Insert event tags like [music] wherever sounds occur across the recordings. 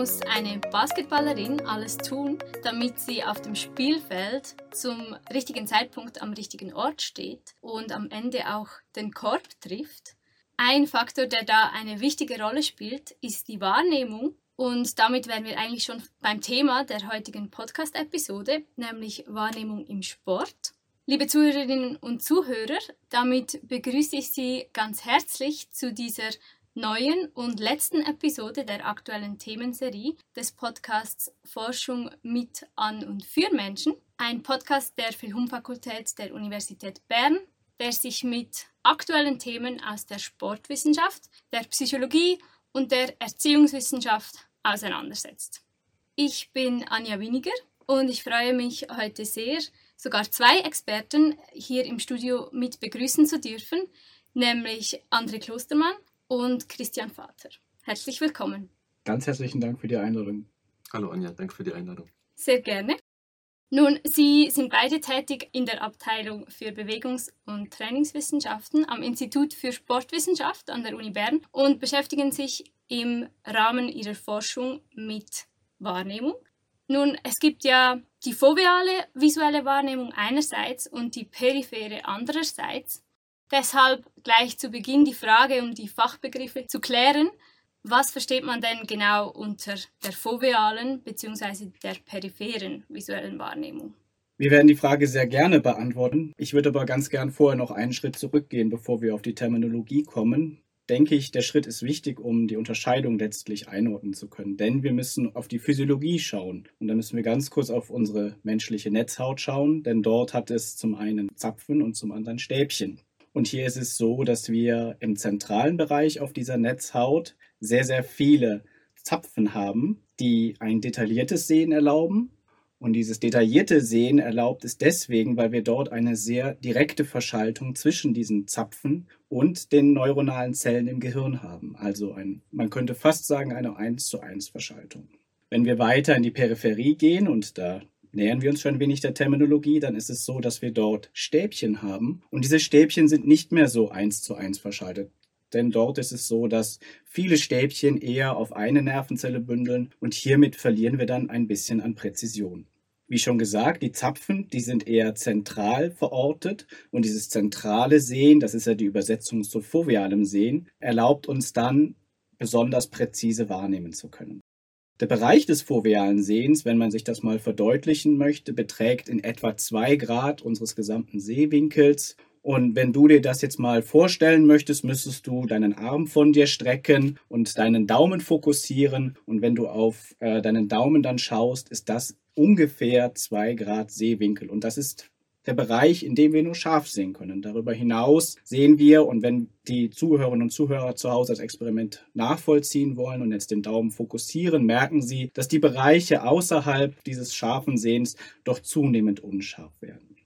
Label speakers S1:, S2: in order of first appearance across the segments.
S1: muss eine Basketballerin alles tun, damit sie auf dem Spielfeld zum richtigen Zeitpunkt am richtigen Ort steht und am Ende auch den Korb trifft. Ein Faktor, der da eine wichtige Rolle spielt, ist die Wahrnehmung. Und damit wären wir eigentlich schon beim Thema der heutigen Podcast-Episode, nämlich Wahrnehmung im Sport. Liebe Zuhörerinnen und Zuhörer, damit begrüße ich Sie ganz herzlich zu dieser neuen und letzten Episode der aktuellen Themenserie des Podcasts Forschung mit, an und für Menschen. Ein Podcast der Philhum-Fakultät der Universität Bern, der sich mit aktuellen Themen aus der Sportwissenschaft, der Psychologie und der Erziehungswissenschaft auseinandersetzt. Ich bin Anja Winiger und ich freue mich heute sehr, sogar zwei Experten hier im Studio mit begrüßen zu dürfen, nämlich André Klostermann und Christian Vater. Herzlich willkommen.
S2: Ganz herzlichen Dank für die Einladung.
S3: Hallo Anja, danke für die Einladung.
S1: Sehr gerne. Nun, Sie sind beide tätig in der Abteilung für Bewegungs- und Trainingswissenschaften am Institut für Sportwissenschaft an der Uni Bern und beschäftigen sich im Rahmen Ihrer Forschung mit Wahrnehmung. Nun, es gibt ja die foveale visuelle Wahrnehmung einerseits und die periphere andererseits. Deshalb gleich zu Beginn die Frage, um die Fachbegriffe zu klären. Was versteht man denn genau unter der fovealen bzw. der peripheren visuellen Wahrnehmung?
S2: Wir werden die Frage sehr gerne beantworten. Ich würde aber ganz gern vorher noch einen Schritt zurückgehen, bevor wir auf die Terminologie kommen. Denke ich, der Schritt ist wichtig, um die Unterscheidung letztlich einordnen zu können. Denn wir müssen auf die Physiologie schauen. Und da müssen wir ganz kurz auf unsere menschliche Netzhaut schauen, denn dort hat es zum einen Zapfen und zum anderen Stäbchen. Und hier ist es so, dass wir im zentralen Bereich auf dieser Netzhaut sehr, sehr viele Zapfen haben, die ein detailliertes Sehen erlauben. Und dieses detaillierte Sehen erlaubt es deswegen, weil wir dort eine sehr direkte Verschaltung zwischen diesen Zapfen und den neuronalen Zellen im Gehirn haben. Also ein, man könnte fast sagen, eine 1 zu 1 Verschaltung. Wenn wir weiter in die Peripherie gehen, und da nähern wir uns schon ein wenig der Terminologie, dann ist es so, dass wir dort Stäbchen haben und diese Stäbchen sind nicht mehr so eins zu eins verschaltet. Denn dort ist es so, dass viele Stäbchen eher auf eine Nervenzelle bündeln und hiermit verlieren wir dann ein bisschen an Präzision. Wie schon gesagt, die Zapfen, die sind eher zentral verortet und dieses zentrale Sehen, das ist ja die Übersetzung zu fovealem Sehen, erlaubt uns dann besonders präzise wahrnehmen zu können. Der Bereich des fovealen Sehens, wenn man sich das mal verdeutlichen möchte, beträgt in etwa zwei Grad unseres gesamten Sehwinkels. Und wenn du dir das jetzt mal vorstellen möchtest, müsstest du deinen Arm von dir strecken und deinen Daumen fokussieren. Und wenn du auf äh, deinen Daumen dann schaust, ist das ungefähr zwei Grad Sehwinkel. Und das ist der Bereich, in dem wir nur scharf sehen können. Darüber hinaus sehen wir, und wenn die Zuhörerinnen und Zuhörer zu Hause das Experiment nachvollziehen wollen und jetzt den Daumen fokussieren, merken sie, dass die Bereiche außerhalb dieses scharfen Sehens doch zunehmend unscharf werden.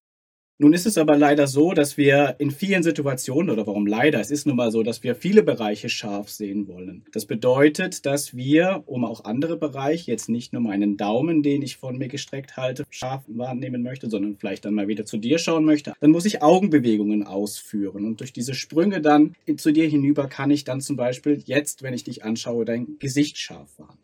S2: Nun ist es aber leider so, dass wir in vielen Situationen, oder warum leider, es ist nun mal so, dass wir viele Bereiche scharf sehen wollen. Das bedeutet, dass wir, um auch andere Bereiche, jetzt nicht nur meinen Daumen, den ich von mir gestreckt halte, scharf wahrnehmen möchte, sondern vielleicht dann mal wieder zu dir schauen möchte, dann muss ich Augenbewegungen ausführen. Und durch diese Sprünge dann zu dir hinüber kann ich dann zum Beispiel jetzt, wenn ich dich anschaue, dein Gesicht scharf wahrnehmen.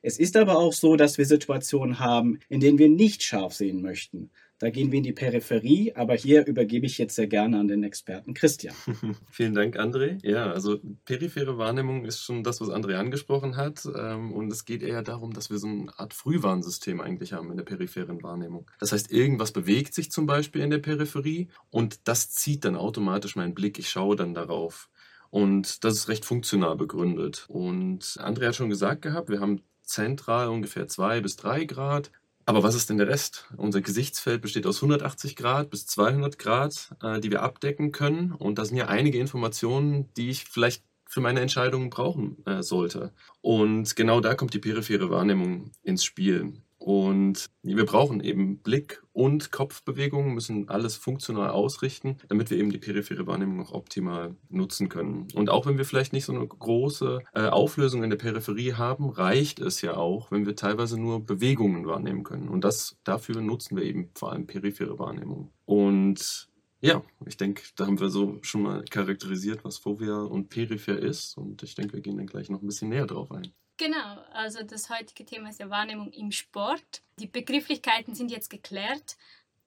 S2: Es ist aber auch so, dass wir Situationen haben, in denen wir nicht scharf sehen möchten. Da gehen wir in die Peripherie, aber hier übergebe ich jetzt sehr gerne an den Experten Christian. [laughs]
S3: Vielen Dank, André. Ja, also periphere Wahrnehmung ist schon das, was André angesprochen hat. Ähm, und es geht eher darum, dass wir so eine Art Frühwarnsystem eigentlich haben in der peripheren Wahrnehmung. Das heißt, irgendwas bewegt sich zum Beispiel in der Peripherie und das zieht dann automatisch meinen Blick. Ich schaue dann darauf. Und das ist recht funktional begründet. Und André hat schon gesagt gehabt, wir haben zentral ungefähr zwei bis drei Grad. Aber was ist denn der Rest? Unser Gesichtsfeld besteht aus 180 Grad bis 200 Grad, äh, die wir abdecken können. Und da sind ja einige Informationen, die ich vielleicht für meine Entscheidungen brauchen äh, sollte. Und genau da kommt die periphere Wahrnehmung ins Spiel. Und wir brauchen eben Blick und Kopfbewegungen, müssen alles funktional ausrichten, damit wir eben die periphere Wahrnehmung auch optimal nutzen können. Und auch wenn wir vielleicht nicht so eine große äh, Auflösung in der Peripherie haben, reicht es ja auch, wenn wir teilweise nur Bewegungen wahrnehmen können. Und das dafür nutzen wir eben vor allem periphere Wahrnehmung. Und ja, ich denke, da haben wir so schon mal charakterisiert, was Fovea und Peripher ist. Und ich denke, wir gehen dann gleich noch ein bisschen näher drauf ein.
S1: Genau, also das heutige Thema ist ja Wahrnehmung im Sport. Die Begrifflichkeiten sind jetzt geklärt.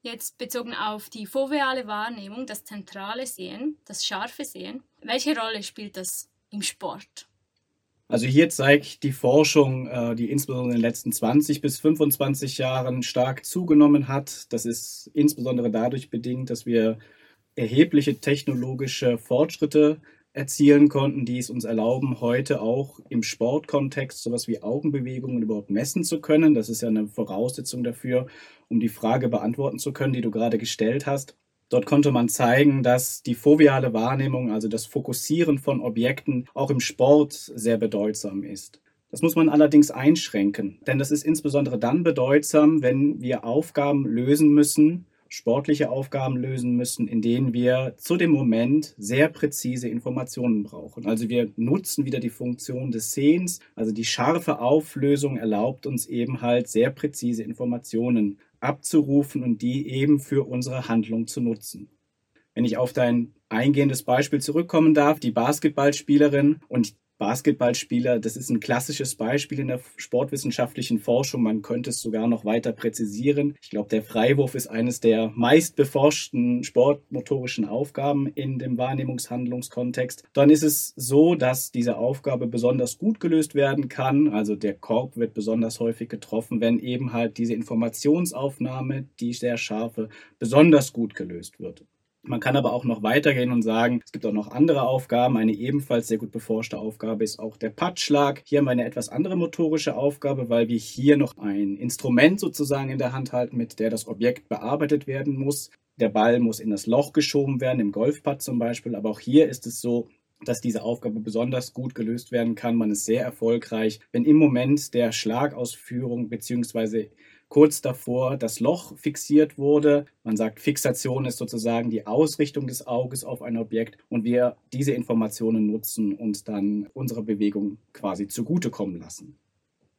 S1: Jetzt bezogen auf die foveale Wahrnehmung, das zentrale Sehen, das scharfe Sehen. Welche Rolle spielt das im Sport?
S2: Also hier zeigt die Forschung, äh, die insbesondere in den letzten 20 bis 25 Jahren stark zugenommen hat. Das ist insbesondere dadurch bedingt, dass wir erhebliche technologische Fortschritte erzielen konnten, die es uns erlauben, heute auch im Sportkontext sowas wie Augenbewegungen überhaupt messen zu können. Das ist ja eine Voraussetzung dafür, um die Frage beantworten zu können, die du gerade gestellt hast. Dort konnte man zeigen, dass die foveale Wahrnehmung, also das Fokussieren von Objekten, auch im Sport sehr bedeutsam ist. Das muss man allerdings einschränken, denn das ist insbesondere dann bedeutsam, wenn wir Aufgaben lösen müssen, sportliche Aufgaben lösen müssen, in denen wir zu dem Moment sehr präzise Informationen brauchen. Also wir nutzen wieder die Funktion des Sehens. Also die scharfe Auflösung erlaubt uns eben halt sehr präzise Informationen abzurufen und die eben für unsere Handlung zu nutzen. Wenn ich auf dein eingehendes Beispiel zurückkommen darf, die Basketballspielerin und Basketballspieler, das ist ein klassisches Beispiel in der sportwissenschaftlichen Forschung. Man könnte es sogar noch weiter präzisieren. Ich glaube, der Freiwurf ist eines der meist beforschten sportmotorischen Aufgaben in dem Wahrnehmungshandlungskontext. Dann ist es so, dass diese Aufgabe besonders gut gelöst werden kann. Also der Korb wird besonders häufig getroffen, wenn eben halt diese Informationsaufnahme, die sehr scharfe, besonders gut gelöst wird. Man kann aber auch noch weitergehen und sagen, es gibt auch noch andere Aufgaben. Eine ebenfalls sehr gut beforschte Aufgabe ist auch der Patschlag. Hier haben wir eine etwas andere motorische Aufgabe, weil wir hier noch ein Instrument sozusagen in der Hand halten, mit der das Objekt bearbeitet werden muss. Der Ball muss in das Loch geschoben werden, im Golfpad zum Beispiel. Aber auch hier ist es so, dass diese Aufgabe besonders gut gelöst werden kann. Man ist sehr erfolgreich, wenn im Moment der Schlagausführung bzw kurz davor das Loch fixiert wurde. Man sagt, Fixation ist sozusagen die Ausrichtung des Auges auf ein Objekt und wir diese Informationen nutzen und dann unsere Bewegung quasi zugutekommen lassen.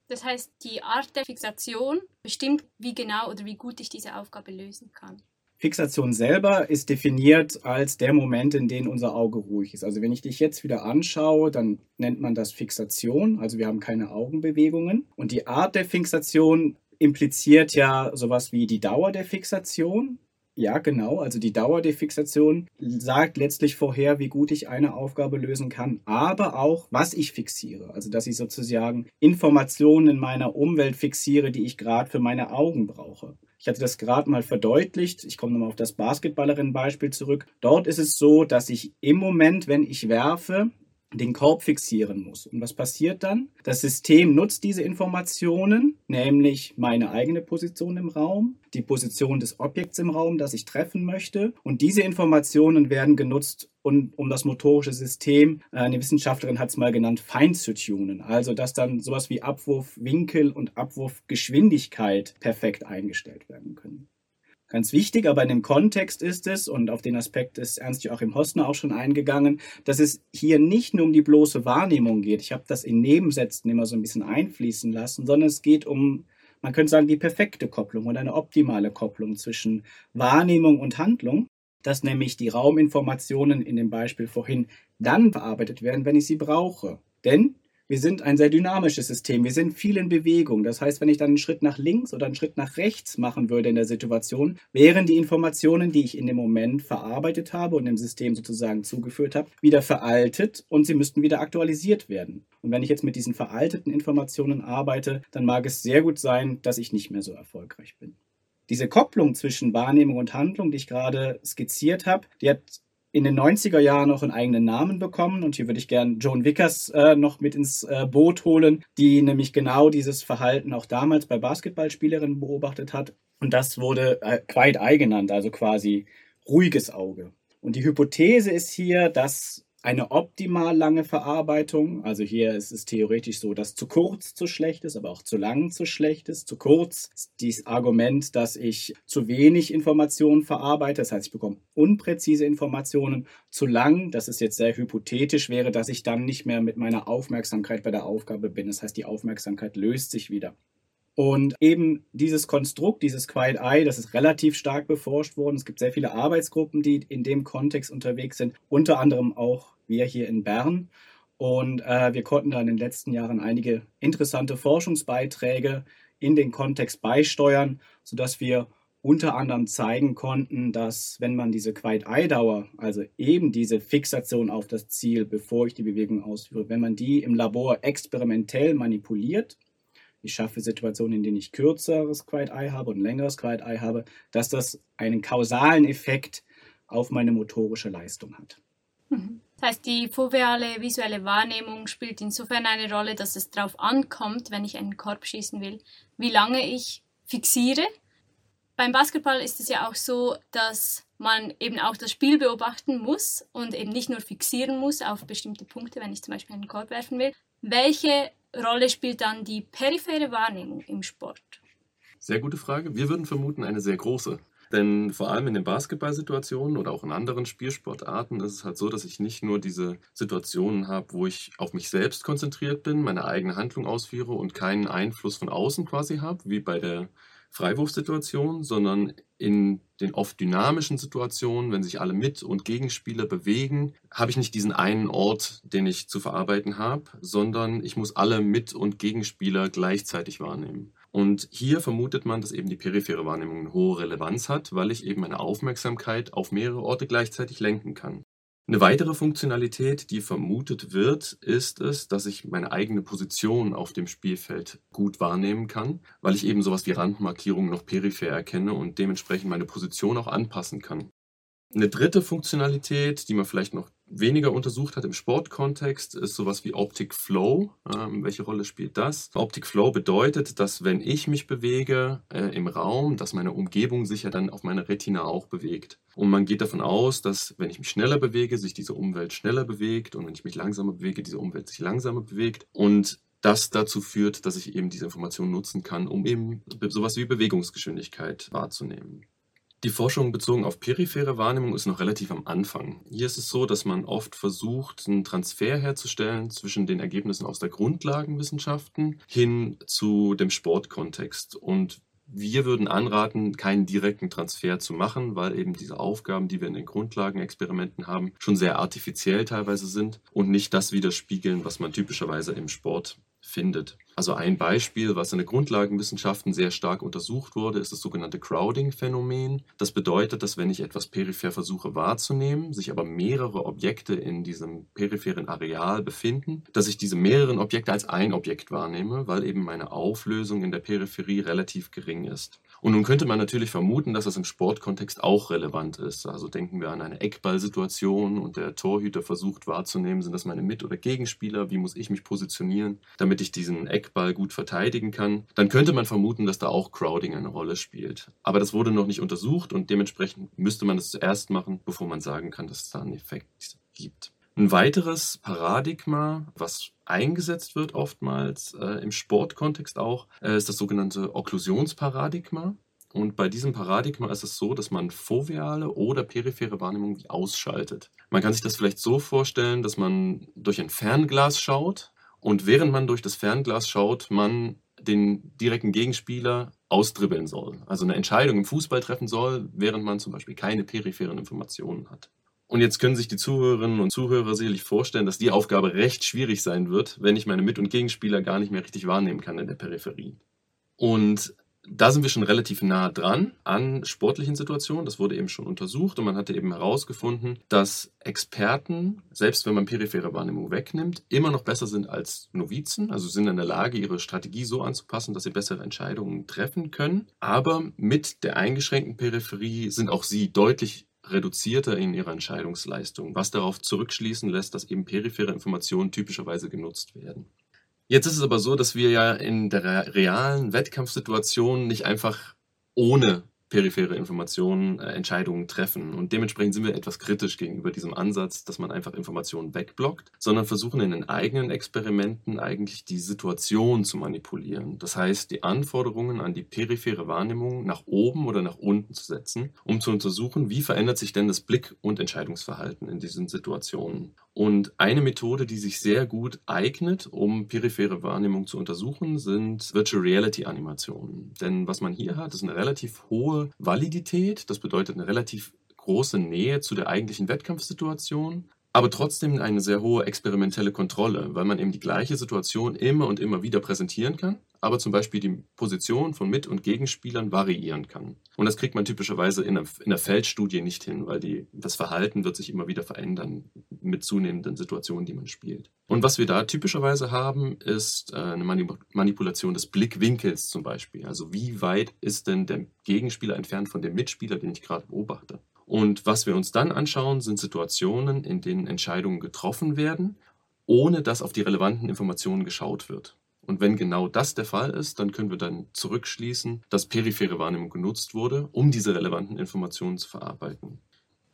S1: Das heißt, die Art der Fixation bestimmt, wie genau oder wie gut ich diese Aufgabe lösen kann.
S2: Fixation selber ist definiert als der Moment, in dem unser Auge ruhig ist. Also wenn ich dich jetzt wieder anschaue, dann nennt man das Fixation. Also wir haben keine Augenbewegungen. Und die Art der Fixation impliziert ja sowas wie die Dauer der Fixation. Ja, genau. Also die Dauer der Fixation sagt letztlich vorher, wie gut ich eine Aufgabe lösen kann, aber auch, was ich fixiere. Also dass ich sozusagen Informationen in meiner Umwelt fixiere, die ich gerade für meine Augen brauche. Ich hatte das gerade mal verdeutlicht. Ich komme nochmal auf das Basketballerin-Beispiel zurück. Dort ist es so, dass ich im Moment, wenn ich werfe, den Korb fixieren muss. Und was passiert dann? Das System nutzt diese Informationen, nämlich meine eigene Position im Raum, die Position des Objekts im Raum, das ich treffen möchte. Und diese Informationen werden genutzt, um, um das motorische System, äh, eine Wissenschaftlerin hat es mal genannt, fein zu tunen. Also, dass dann sowas wie Abwurfwinkel und Abwurfgeschwindigkeit perfekt eingestellt werden können. Ganz wichtig, aber in dem Kontext ist es, und auf den Aspekt ist Ernst-Joachim Hosner auch schon eingegangen, dass es hier nicht nur um die bloße Wahrnehmung geht. Ich habe das in Nebensätzen immer so ein bisschen einfließen lassen, sondern es geht um, man könnte sagen, die perfekte Kopplung oder eine optimale Kopplung zwischen Wahrnehmung und Handlung, dass nämlich die Rauminformationen in dem Beispiel vorhin dann verarbeitet werden, wenn ich sie brauche. Denn wir sind ein sehr dynamisches System. Wir sind viel in Bewegung. Das heißt, wenn ich dann einen Schritt nach links oder einen Schritt nach rechts machen würde in der Situation, wären die Informationen, die ich in dem Moment verarbeitet habe und dem System sozusagen zugeführt habe, wieder veraltet und sie müssten wieder aktualisiert werden. Und wenn ich jetzt mit diesen veralteten Informationen arbeite, dann mag es sehr gut sein, dass ich nicht mehr so erfolgreich bin. Diese Kopplung zwischen Wahrnehmung und Handlung, die ich gerade skizziert habe, die hat in den 90er Jahren noch einen eigenen Namen bekommen. Und hier würde ich gerne Joan Vickers äh, noch mit ins äh, Boot holen, die nämlich genau dieses Verhalten auch damals bei Basketballspielerinnen beobachtet hat. Und das wurde äh, Quiet Eye genannt, also quasi ruhiges Auge. Und die Hypothese ist hier, dass eine optimal lange Verarbeitung. Also hier ist es theoretisch so, dass zu kurz zu schlecht ist, aber auch zu lang zu schlecht ist. Zu kurz ist dieses Argument, dass ich zu wenig Informationen verarbeite, das heißt, ich bekomme unpräzise Informationen. Zu lang, das ist jetzt sehr hypothetisch, wäre, dass ich dann nicht mehr mit meiner Aufmerksamkeit bei der Aufgabe bin. Das heißt, die Aufmerksamkeit löst sich wieder. Und eben dieses Konstrukt, dieses Quiet Eye, das ist relativ stark beforscht worden. Es gibt sehr viele Arbeitsgruppen, die in dem Kontext unterwegs sind, unter anderem auch wir hier in Bern. Und äh, wir konnten da in den letzten Jahren einige interessante Forschungsbeiträge in den Kontext beisteuern, sodass wir unter anderem zeigen konnten, dass wenn man diese Quiet-Eye-Dauer, also eben diese Fixation auf das Ziel, bevor ich die Bewegung ausführe, wenn man die im Labor experimentell manipuliert, ich schaffe Situationen, in denen ich kürzeres Quiet-Eye habe und längeres Quiet-Eye habe, dass das einen kausalen Effekt auf meine motorische Leistung hat.
S1: Mhm. Das heißt, die foveale visuelle Wahrnehmung spielt insofern eine Rolle, dass es darauf ankommt, wenn ich einen Korb schießen will, wie lange ich fixiere beim Basketball ist es ja auch so, dass man eben auch das Spiel beobachten muss und eben nicht nur fixieren muss auf bestimmte Punkte, wenn ich zum Beispiel einen Korb werfen will. Welche Rolle spielt dann die periphere Wahrnehmung im Sport?
S3: Sehr gute Frage. Wir würden vermuten, eine sehr große. Denn vor allem in den Basketballsituationen oder auch in anderen Spielsportarten ist es halt so, dass ich nicht nur diese Situationen habe, wo ich auf mich selbst konzentriert bin, meine eigene Handlung ausführe und keinen Einfluss von außen quasi habe, wie bei der Freiwurfsituation, sondern in den oft dynamischen Situationen, wenn sich alle Mit- und Gegenspieler bewegen, habe ich nicht diesen einen Ort, den ich zu verarbeiten habe, sondern ich muss alle Mit- und Gegenspieler gleichzeitig wahrnehmen. Und hier vermutet man, dass eben die periphere Wahrnehmung eine hohe Relevanz hat, weil ich eben meine Aufmerksamkeit auf mehrere Orte gleichzeitig lenken kann. Eine weitere Funktionalität, die vermutet wird, ist es, dass ich meine eigene Position auf dem Spielfeld gut wahrnehmen kann, weil ich eben sowas wie Randmarkierungen noch peripher erkenne und dementsprechend meine Position auch anpassen kann. Eine dritte Funktionalität, die man vielleicht noch weniger untersucht hat im Sportkontext, ist sowas wie Optic Flow. Ähm, welche Rolle spielt das? Optic Flow bedeutet, dass wenn ich mich bewege äh, im Raum, dass meine Umgebung sich ja dann auf meine Retina auch bewegt. Und man geht davon aus, dass wenn ich mich schneller bewege, sich diese Umwelt schneller bewegt und wenn ich mich langsamer bewege, diese Umwelt sich langsamer bewegt. Und das dazu führt, dass ich eben diese Information nutzen kann, um eben sowas wie Bewegungsgeschwindigkeit wahrzunehmen. Die Forschung bezogen auf periphere Wahrnehmung ist noch relativ am Anfang. Hier ist es so, dass man oft versucht, einen Transfer herzustellen zwischen den Ergebnissen aus der Grundlagenwissenschaften hin zu dem Sportkontext. Und wir würden anraten, keinen direkten Transfer zu machen, weil eben diese Aufgaben, die wir in den Grundlagenexperimenten haben, schon sehr artifiziell teilweise sind und nicht das widerspiegeln, was man typischerweise im Sport findet. Also ein Beispiel, was in den Grundlagenwissenschaften sehr stark untersucht wurde, ist das sogenannte Crowding-Phänomen. Das bedeutet, dass wenn ich etwas peripher versuche wahrzunehmen, sich aber mehrere Objekte in diesem peripheren Areal befinden, dass ich diese mehreren Objekte als ein Objekt wahrnehme, weil eben meine Auflösung in der Peripherie relativ gering ist. Und nun könnte man natürlich vermuten, dass das im Sportkontext auch relevant ist. Also denken wir an eine Eckballsituation und der Torhüter versucht wahrzunehmen, sind das meine Mit- oder Gegenspieler, wie muss ich mich positionieren, damit ich diesen Eckball gut verteidigen kann. Dann könnte man vermuten, dass da auch Crowding eine Rolle spielt. Aber das wurde noch nicht untersucht und dementsprechend müsste man das zuerst machen, bevor man sagen kann, dass es da einen Effekt gibt. Ein weiteres Paradigma, was eingesetzt wird oftmals äh, im Sportkontext auch, äh, ist das sogenannte Okklusionsparadigma. Und bei diesem Paradigma ist es so, dass man foveale oder periphere Wahrnehmung ausschaltet. Man kann sich das vielleicht so vorstellen, dass man durch ein Fernglas schaut und während man durch das Fernglas schaut, man den direkten Gegenspieler austribbeln soll. Also eine Entscheidung im Fußball treffen soll, während man zum Beispiel keine peripheren Informationen hat. Und jetzt können sich die Zuhörerinnen und Zuhörer sicherlich vorstellen, dass die Aufgabe recht schwierig sein wird, wenn ich meine Mit- und Gegenspieler gar nicht mehr richtig wahrnehmen kann in der Peripherie. Und da sind wir schon relativ nah dran an sportlichen Situationen. Das wurde eben schon untersucht und man hatte eben herausgefunden, dass Experten, selbst wenn man periphere Wahrnehmung wegnimmt, immer noch besser sind als Novizen. Also sind in der Lage, ihre Strategie so anzupassen, dass sie bessere Entscheidungen treffen können. Aber mit der eingeschränkten Peripherie sind auch sie deutlich reduzierter in ihrer Entscheidungsleistung, was darauf zurückschließen lässt, dass eben periphere Informationen typischerweise genutzt werden. Jetzt ist es aber so, dass wir ja in der realen Wettkampfsituation nicht einfach ohne periphere Informationen äh, Entscheidungen treffen. Und dementsprechend sind wir etwas kritisch gegenüber diesem Ansatz, dass man einfach Informationen wegblockt, sondern versuchen in den eigenen Experimenten eigentlich die Situation zu manipulieren. Das heißt, die Anforderungen an die periphere Wahrnehmung nach oben oder nach unten zu setzen, um zu untersuchen, wie verändert sich denn das Blick- und Entscheidungsverhalten in diesen Situationen. Und eine Methode, die sich sehr gut eignet, um periphere Wahrnehmung zu untersuchen, sind Virtual Reality Animationen. Denn was man hier hat, ist eine relativ hohe Validität. Das bedeutet eine relativ große Nähe zu der eigentlichen Wettkampfsituation. aber trotzdem eine sehr hohe experimentelle Kontrolle, weil man eben die gleiche Situation immer und immer wieder präsentieren kann, aber zum Beispiel die Position von Mit- und Gegenspielern variieren kann. Und das kriegt man typischerweise in einer, in einer Feldstudie nicht hin, weil die, das Verhalten wird sich immer wieder verändern mit zunehmenden Situationen, die man spielt. Und was wir da typischerweise haben, ist äh, eine Manipulation des Blickwinkels zum Beispiel. Also wie weit ist denn der Gegenspieler entfernt von dem Mitspieler, den ich gerade beobachte? Und was wir uns dann anschauen, sind Situationen, in denen Entscheidungen getroffen werden, ohne dass auf die relevanten Informationen geschaut wird. Und wenn genau das der Fall ist, dann können wir dann zurückschließen, dass periphere Wahrnehmung genutzt wurde, um diese relevanten Informationen zu verarbeiten.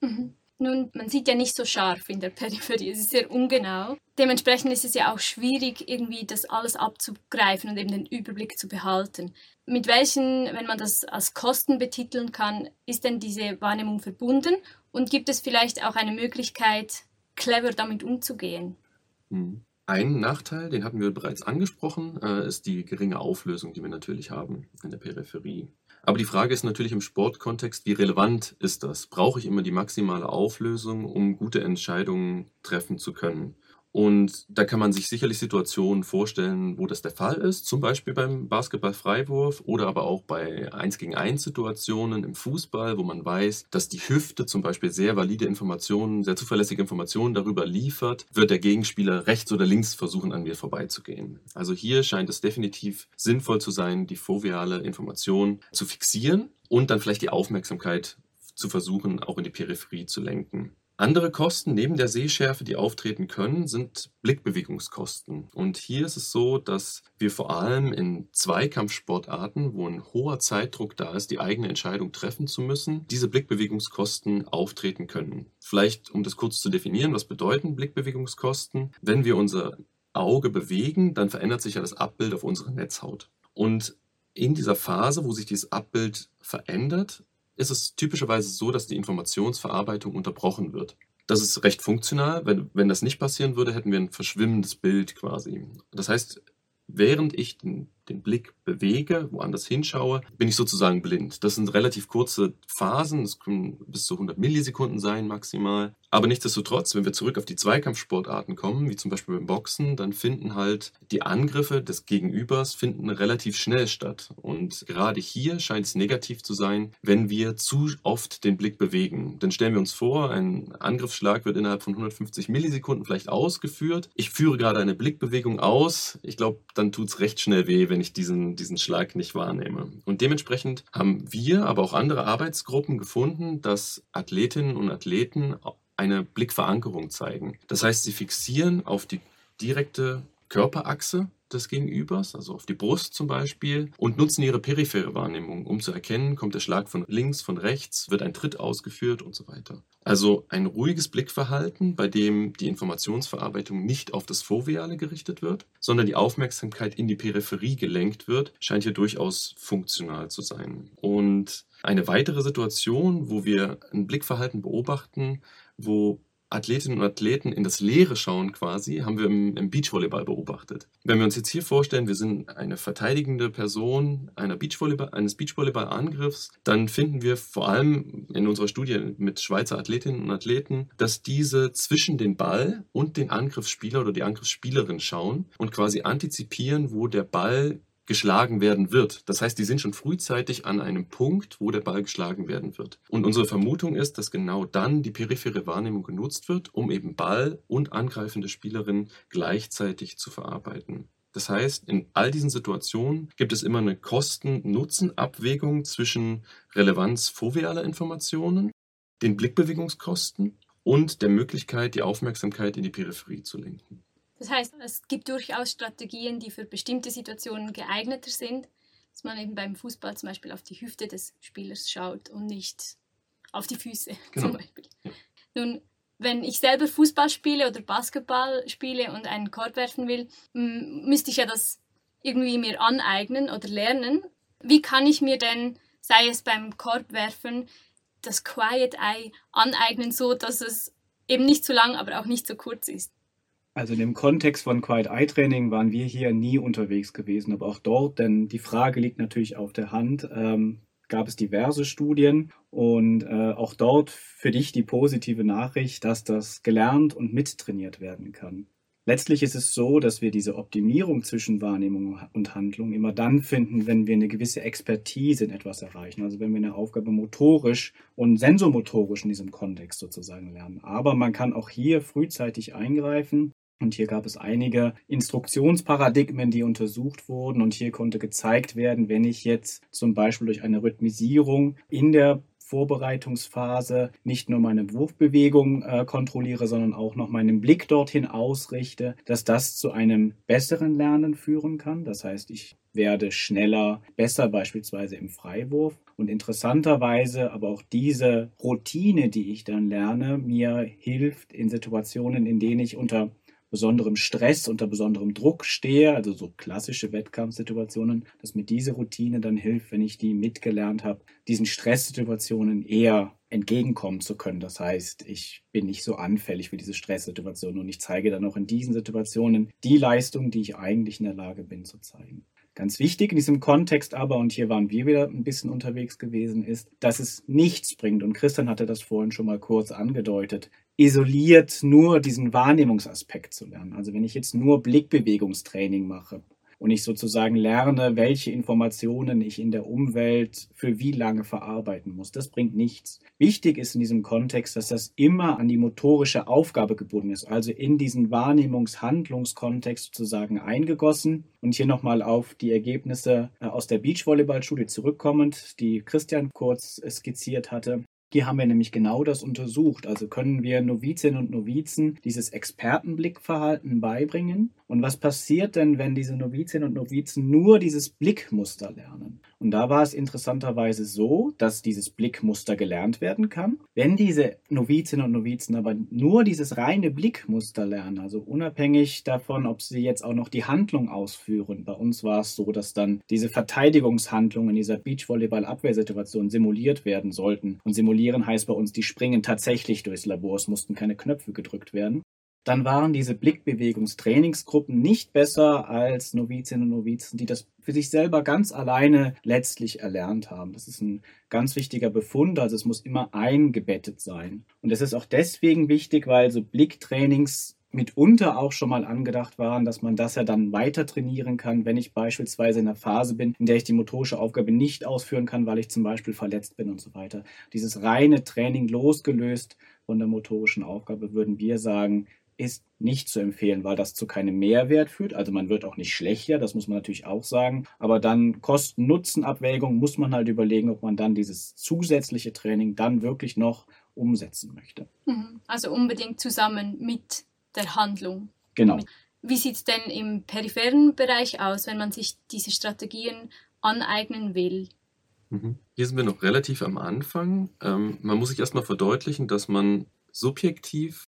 S1: Mhm. Nun, man sieht ja nicht so scharf in der Peripherie, es ist sehr ungenau. Dementsprechend ist es ja auch schwierig, irgendwie das alles abzugreifen und eben den Überblick zu behalten. Mit welchen, wenn man das als Kosten betiteln kann, ist denn diese Wahrnehmung verbunden? Und gibt es vielleicht auch eine Möglichkeit, clever damit umzugehen?
S3: Hm. Ein Nachteil, den hatten wir bereits angesprochen, äh, ist die geringe Auflösung, die wir natürlich haben in der Peripherie. Aber die Frage ist natürlich im Sportkontext, wie relevant ist das? Brauche ich immer die maximale Auflösung, um gute Entscheidungen treffen zu können? Und da kann man sich sicherlich Situationen vorstellen, wo das der Fall ist, zum Beispiel beim Basketballfreiwurf oder aber auch bei 1 gegen 1 Situationen im Fußball, wo man weiß, dass die Hüfte zum Beispiel sehr valide Informationen, sehr zuverlässige Informationen darüber liefert, wird der Gegenspieler rechts oder links versuchen, an mir vorbeizugehen. Also hier scheint es definitiv sinnvoll zu sein, die foveale Information zu fixieren und dann vielleicht die Aufmerksamkeit zu versuchen, auch in die Peripherie zu lenken. Andere Kosten neben der Sehschärfe, die auftreten können, sind Blickbewegungskosten. Und hier ist es so, dass wir vor allem in Zweikampfsportarten, wo ein hoher Zeitdruck da ist, die eigene Entscheidung treffen zu müssen, diese Blickbewegungskosten auftreten können. Vielleicht, um das kurz zu definieren, was bedeuten Blickbewegungskosten? Wenn wir unser Auge bewegen, dann verändert sich ja das Abbild auf unserer Netzhaut. Und in dieser Phase, wo sich dieses Abbild verändert, ist es typischerweise so, dass die Informationsverarbeitung unterbrochen wird. Das ist recht funktional. Wenn, wenn das nicht passieren würde, hätten wir ein verschwimmendes Bild quasi. Das heißt, während ich den, den, Blick bewege, woanders hinschaue, bin ich sozusagen blind. Das sind relativ kurze Phasen, das können bis zu 100 Millisekunden sein maximal. Aber nichtsdestotrotz, wenn wir zurück auf die Zweikampfsportarten kommen, wie zum Beispiel beim Boxen, dann finden halt die Angriffe des Gegenübers finden relativ schnell statt. Und gerade hier scheint es negativ zu sein, wenn wir zu oft den Blick bewegen. Dann stellen wir uns vor, ein Angriffsschlag wird innerhalb von 150 Millisekunden vielleicht ausgeführt. Ich führe gerade eine Blickbewegung aus. Ich glaube, dann tut es recht schnell weh, wenn ich diesen, diesen Schlag nicht wahrnehme. Und dementsprechend haben wir, aber auch andere Arbeitsgruppen gefunden, dass Athletinnen und Athleten eine Blickverankerung zeigen. Das heißt, sie fixieren auf die direkte Körperachse des Gegenübers, also auf die Brust zum Beispiel, und nutzen ihre periphere Wahrnehmung, um zu erkennen, kommt der Schlag von links, von rechts, wird ein Tritt ausgeführt und so weiter. Also ein ruhiges Blickverhalten, bei dem die Informationsverarbeitung nicht auf das Foveale gerichtet wird, sondern die Aufmerksamkeit in die Peripherie gelenkt wird, scheint hier durchaus funktional zu sein. Und eine weitere Situation, wo wir ein Blickverhalten beobachten, wo Athletinnen und Athleten in das Leere schauen quasi, haben wir im, im, Beachvolleyball beobachtet. Wenn wir uns jetzt hier vorstellen, wir sind eine verteidigende Person Beachvolleyball, eines Beachvolleyball-Angriffs, dann finden wir vor allem in unserer Studie mit Schweizer Athletinnen und Athleten, dass diese zwischen den Ball und den Angriffsspieler oder die Angriffsspielerin schauen und quasi antizipieren, wo der Ball geschlagen werden wird. Das heißt, die sind schon frühzeitig an einem Punkt, wo der Ball geschlagen werden wird. Und unsere Vermutung ist, dass genau dann die periphere Wahrnehmung genutzt wird, um eben Ball und angreifende Spielerin gleichzeitig zu verarbeiten. Das heißt, in all diesen Situationen gibt es immer eine Kosten-Nutzen-Abwägung zwischen Relevanz fovealer Informationen, den Blickbewegungskosten und der Möglichkeit, die Aufmerksamkeit in die Peripherie zu lenken.
S1: Das heißt, es gibt durchaus Strategien, die für bestimmte Situationen geeigneter sind, dass man eben beim Fußball zum Beispiel auf die Hüfte des Spielers schaut und nicht auf die Füße [laughs] genau. zum Beispiel. Ja. Nun, wenn ich selber Fußball spiele oder Basketball spiele und einen Korb werfen will, müsste ich ja das irgendwie mir aneignen oder lernen. Wie kann ich mir denn, sei es beim Korbwerfen, das Quiet Eye aneignen, so dass es eben nicht zu lang, aber auch nicht zu kurz ist?
S2: Also in dem Kontext von Quiet Eye Training waren wir hier nie unterwegs gewesen, aber auch dort, denn die Frage liegt natürlich auf der Hand. Ähm, gab es diverse Studien und äh, auch dort für dich die positive Nachricht, dass das gelernt und mittrainiert werden kann. Letztlich ist es so, dass wir diese Optimierung zwischen Wahrnehmung und Handlung immer dann finden, wenn wir eine gewisse Expertise in etwas erreichen. Also wenn wir eine Aufgabe motorisch und sensomotorisch in diesem Kontext sozusagen lernen. Aber man kann auch hier frühzeitig eingreifen. Und hier gab es einige Instruktionsparadigmen, die untersucht wurden. Und hier konnte gezeigt werden, wenn ich jetzt zum Beispiel durch eine Rhythmisierung in der Vorbereitungsphase nicht nur meine Wurfbewegung äh, kontrolliere, sondern auch noch meinen Blick dorthin ausrichte, dass das zu einem besseren Lernen führen kann. Das heißt, ich werde schneller, besser beispielsweise im Freiwurf. Und interessanterweise aber auch diese Routine, die ich dann lerne, mir hilft in Situationen, in denen ich unter besonderem Stress, unter besonderem Druck stehe, also so klassische Wettkampfsituationen, dass mir diese Routine dann hilft, wenn ich die mitgelernt habe, diesen Stresssituationen eher entgegenkommen zu können. Das heißt, ich bin nicht so anfällig für diese Stresssituationen und ich zeige dann auch in diesen Situationen die Leistung, die ich eigentlich in der Lage bin zu zeigen. Ganz wichtig in diesem Kontext aber, und hier waren wir wieder ein bisschen unterwegs gewesen, ist, dass es nichts bringt. Und Christian hatte das vorhin schon mal kurz angedeutet isoliert nur diesen Wahrnehmungsaspekt zu lernen. Also wenn ich jetzt nur Blickbewegungstraining mache und ich sozusagen lerne, welche Informationen ich in der Umwelt für wie lange verarbeiten muss, das bringt nichts. Wichtig ist in diesem Kontext, dass das immer an die motorische Aufgabe gebunden ist, also in diesen Wahrnehmungs-Handlungskontext sozusagen eingegossen. Und hier nochmal auf die Ergebnisse äh, aus der Beachvolleyball-Studie zurückkommend, die Christian kurz skizziert hatte. Hier haben wir nämlich genau das untersucht. Also können wir Novizinnen und Novizen dieses Expertenblickverhalten beibringen? Und was passiert denn, wenn diese Novizinnen und Novizen nur dieses Blickmuster lernen? Und da war es interessanterweise so, dass dieses Blickmuster gelernt werden kann. Wenn diese Novizinnen und Novizen aber nur dieses reine Blickmuster lernen, also unabhängig davon, ob sie jetzt auch noch die Handlung ausführen. Bei uns war es so, dass dann diese Verteidigungshandlungen in dieser Beachvolleyball-Abwehrsituation simuliert werden sollten. Und simulieren heißt bei uns, die springen tatsächlich durchs Labor, es mussten keine Knöpfe gedrückt werden. Dann waren diese Blickbewegungstrainingsgruppen nicht besser als Novizinnen und Novizen, die das für sich selber ganz alleine letztlich erlernt haben. Das ist ein ganz wichtiger Befund, also es muss immer eingebettet sein. Und es ist auch deswegen wichtig, weil so Blicktrainings mitunter auch schon mal angedacht waren, dass man das ja dann weiter trainieren kann, wenn ich beispielsweise in einer Phase bin, in der ich die motorische Aufgabe nicht ausführen kann, weil ich zum Beispiel verletzt bin und so weiter. Dieses reine Training losgelöst von der motorischen Aufgabe würden wir sagen, ist nicht zu empfehlen, weil das zu keinem Mehrwert führt. Also man wird auch nicht schlechter, das muss man natürlich auch sagen. Aber dann Kosten-Nutzen-Abwägung muss man halt überlegen, ob man dann dieses zusätzliche Training dann wirklich noch umsetzen möchte.
S1: Mhm. Also unbedingt zusammen mit der Handlung.
S2: Genau.
S1: Wie sieht es denn im peripheren Bereich aus, wenn man sich diese Strategien aneignen will?
S3: Mhm. Hier sind wir noch relativ am Anfang. Ähm, man muss sich erstmal verdeutlichen, dass man subjektiv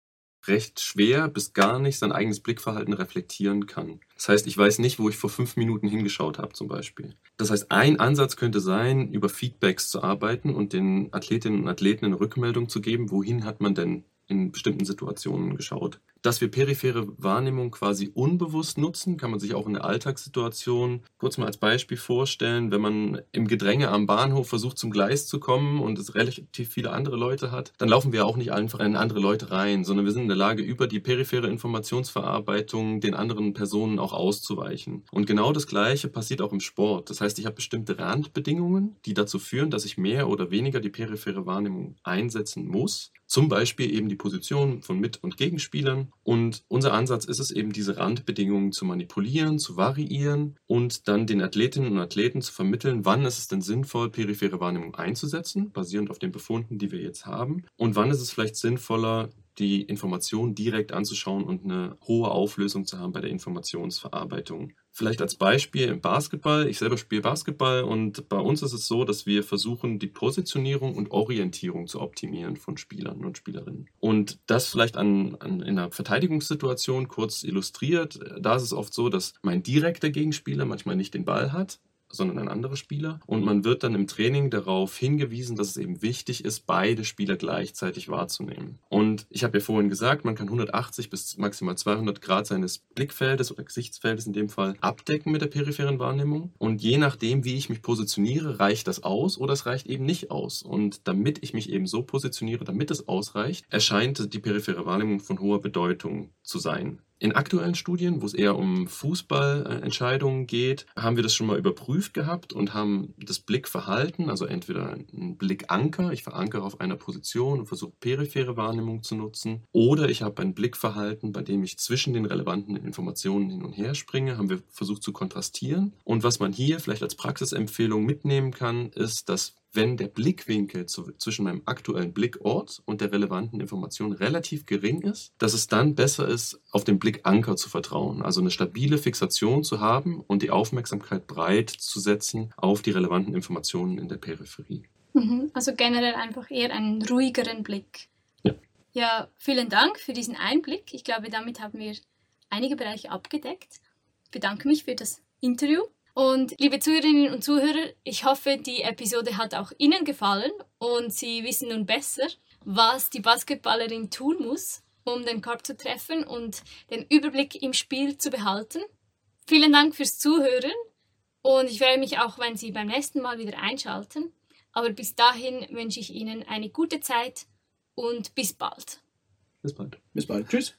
S3: recht schwer bis gar nicht sein eigenes Blickverhalten reflektieren kann. Das heißt, ich weiß nicht, wo ich vor fünf Minuten hingeschaut habe zum Beispiel. Das heißt, ein Ansatz könnte sein, über Feedbacks zu arbeiten und den Athletinnen und Athleten eine Rückmeldung zu geben, wohin hat man denn in bestimmten Situationen geschaut. Dass wir periphere Wahrnehmung quasi unbewusst nutzen, kann man sich auch in der Alltagssituation kurz mal als Beispiel vorstellen, wenn man im Gedränge am Bahnhof versucht zum Gleis zu kommen und es relativ viele andere Leute hat, dann laufen wir auch nicht einfach in andere Leute rein, sondern wir sind in der Lage, über die periphere Informationsverarbeitung den anderen Personen auch auszuweichen. Und genau das Gleiche passiert auch im Sport. Das heißt, ich habe bestimmte Randbedingungen, die dazu führen, dass ich mehr oder weniger die periphere Wahrnehmung einsetzen muss. Zum Beispiel eben die Position von Mit- und Gegenspielern. Und unser Ansatz ist es eben, diese Randbedingungen zu manipulieren, zu variieren und dann den Athletinnen und Athleten zu vermitteln, wann ist es denn sinnvoll, periphere Wahrnehmung einzusetzen, basierend auf den Befunden, die wir jetzt haben. Und wann ist es vielleicht sinnvoller, die Information direkt anzuschauen und eine hohe Auflösung zu haben bei der Informationsverarbeitung. Vielleicht als Beispiel im Basketball. Ich selber spiele Basketball und bei uns ist es so, dass wir versuchen, die Positionierung und Orientierung zu optimieren von Spielern und Spielerinnen. Und das vielleicht an, an, in einer Verteidigungssituation kurz illustriert. Da ist es oft so, dass mein direkter Gegenspieler manchmal nicht den Ball hat sondern ein anderer Spieler. Und man wird dann im Training darauf hingewiesen, dass es eben wichtig ist, beide Spieler gleichzeitig wahrzunehmen. Und ich habe ja vorhin gesagt, man kann 180 bis maximal 200 Grad seines Blickfeldes oder Gesichtsfeldes in dem Fall abdecken mit der peripheren Wahrnehmung. Und je nachdem, wie ich mich positioniere, reicht das aus oder es reicht eben nicht aus. Und damit ich mich eben so positioniere, damit es ausreicht, erscheint die periphere Wahrnehmung von hoher Bedeutung zu sein. In aktuellen Studien, wo es eher um Fußballentscheidungen geht, haben wir das schon mal überprüft gehabt und haben das Blickverhalten, also entweder einen Blickanker, ich verankere auf einer Position und versuche periphere Wahrnehmung zu nutzen, oder ich habe ein Blickverhalten, bei dem ich zwischen den relevanten Informationen hin und her springe, haben wir versucht zu kontrastieren. Und was man hier vielleicht als Praxisempfehlung mitnehmen kann, ist, dass wenn der Blickwinkel zu, zwischen meinem aktuellen Blickort und der relevanten Information relativ gering ist, dass es dann besser ist, auf den Blickanker zu vertrauen, also eine stabile Fixation zu haben und die Aufmerksamkeit breit zu setzen auf die relevanten Informationen in der Peripherie.
S1: Mhm, also generell einfach eher einen ruhigeren Blick.
S3: Ja.
S1: Ja, vielen Dank für diesen Einblick. Ich glaube, damit haben wir einige Bereiche abgedeckt. Ich bedanke mich für das Interview. Und liebe Zuhörerinnen und Zuhörer, ich hoffe, die Episode hat auch Ihnen gefallen und Sie wissen nun besser, was die Basketballerin tun muss, um den Korb zu treffen und den Überblick im Spiel zu behalten. Vielen Dank fürs Zuhören und ich freue mich auch, wenn Sie beim nächsten Mal wieder einschalten. Aber bis dahin wünsche ich Ihnen eine gute Zeit und bis bald.
S3: Bis bald.
S2: Bis bald. Tschüss.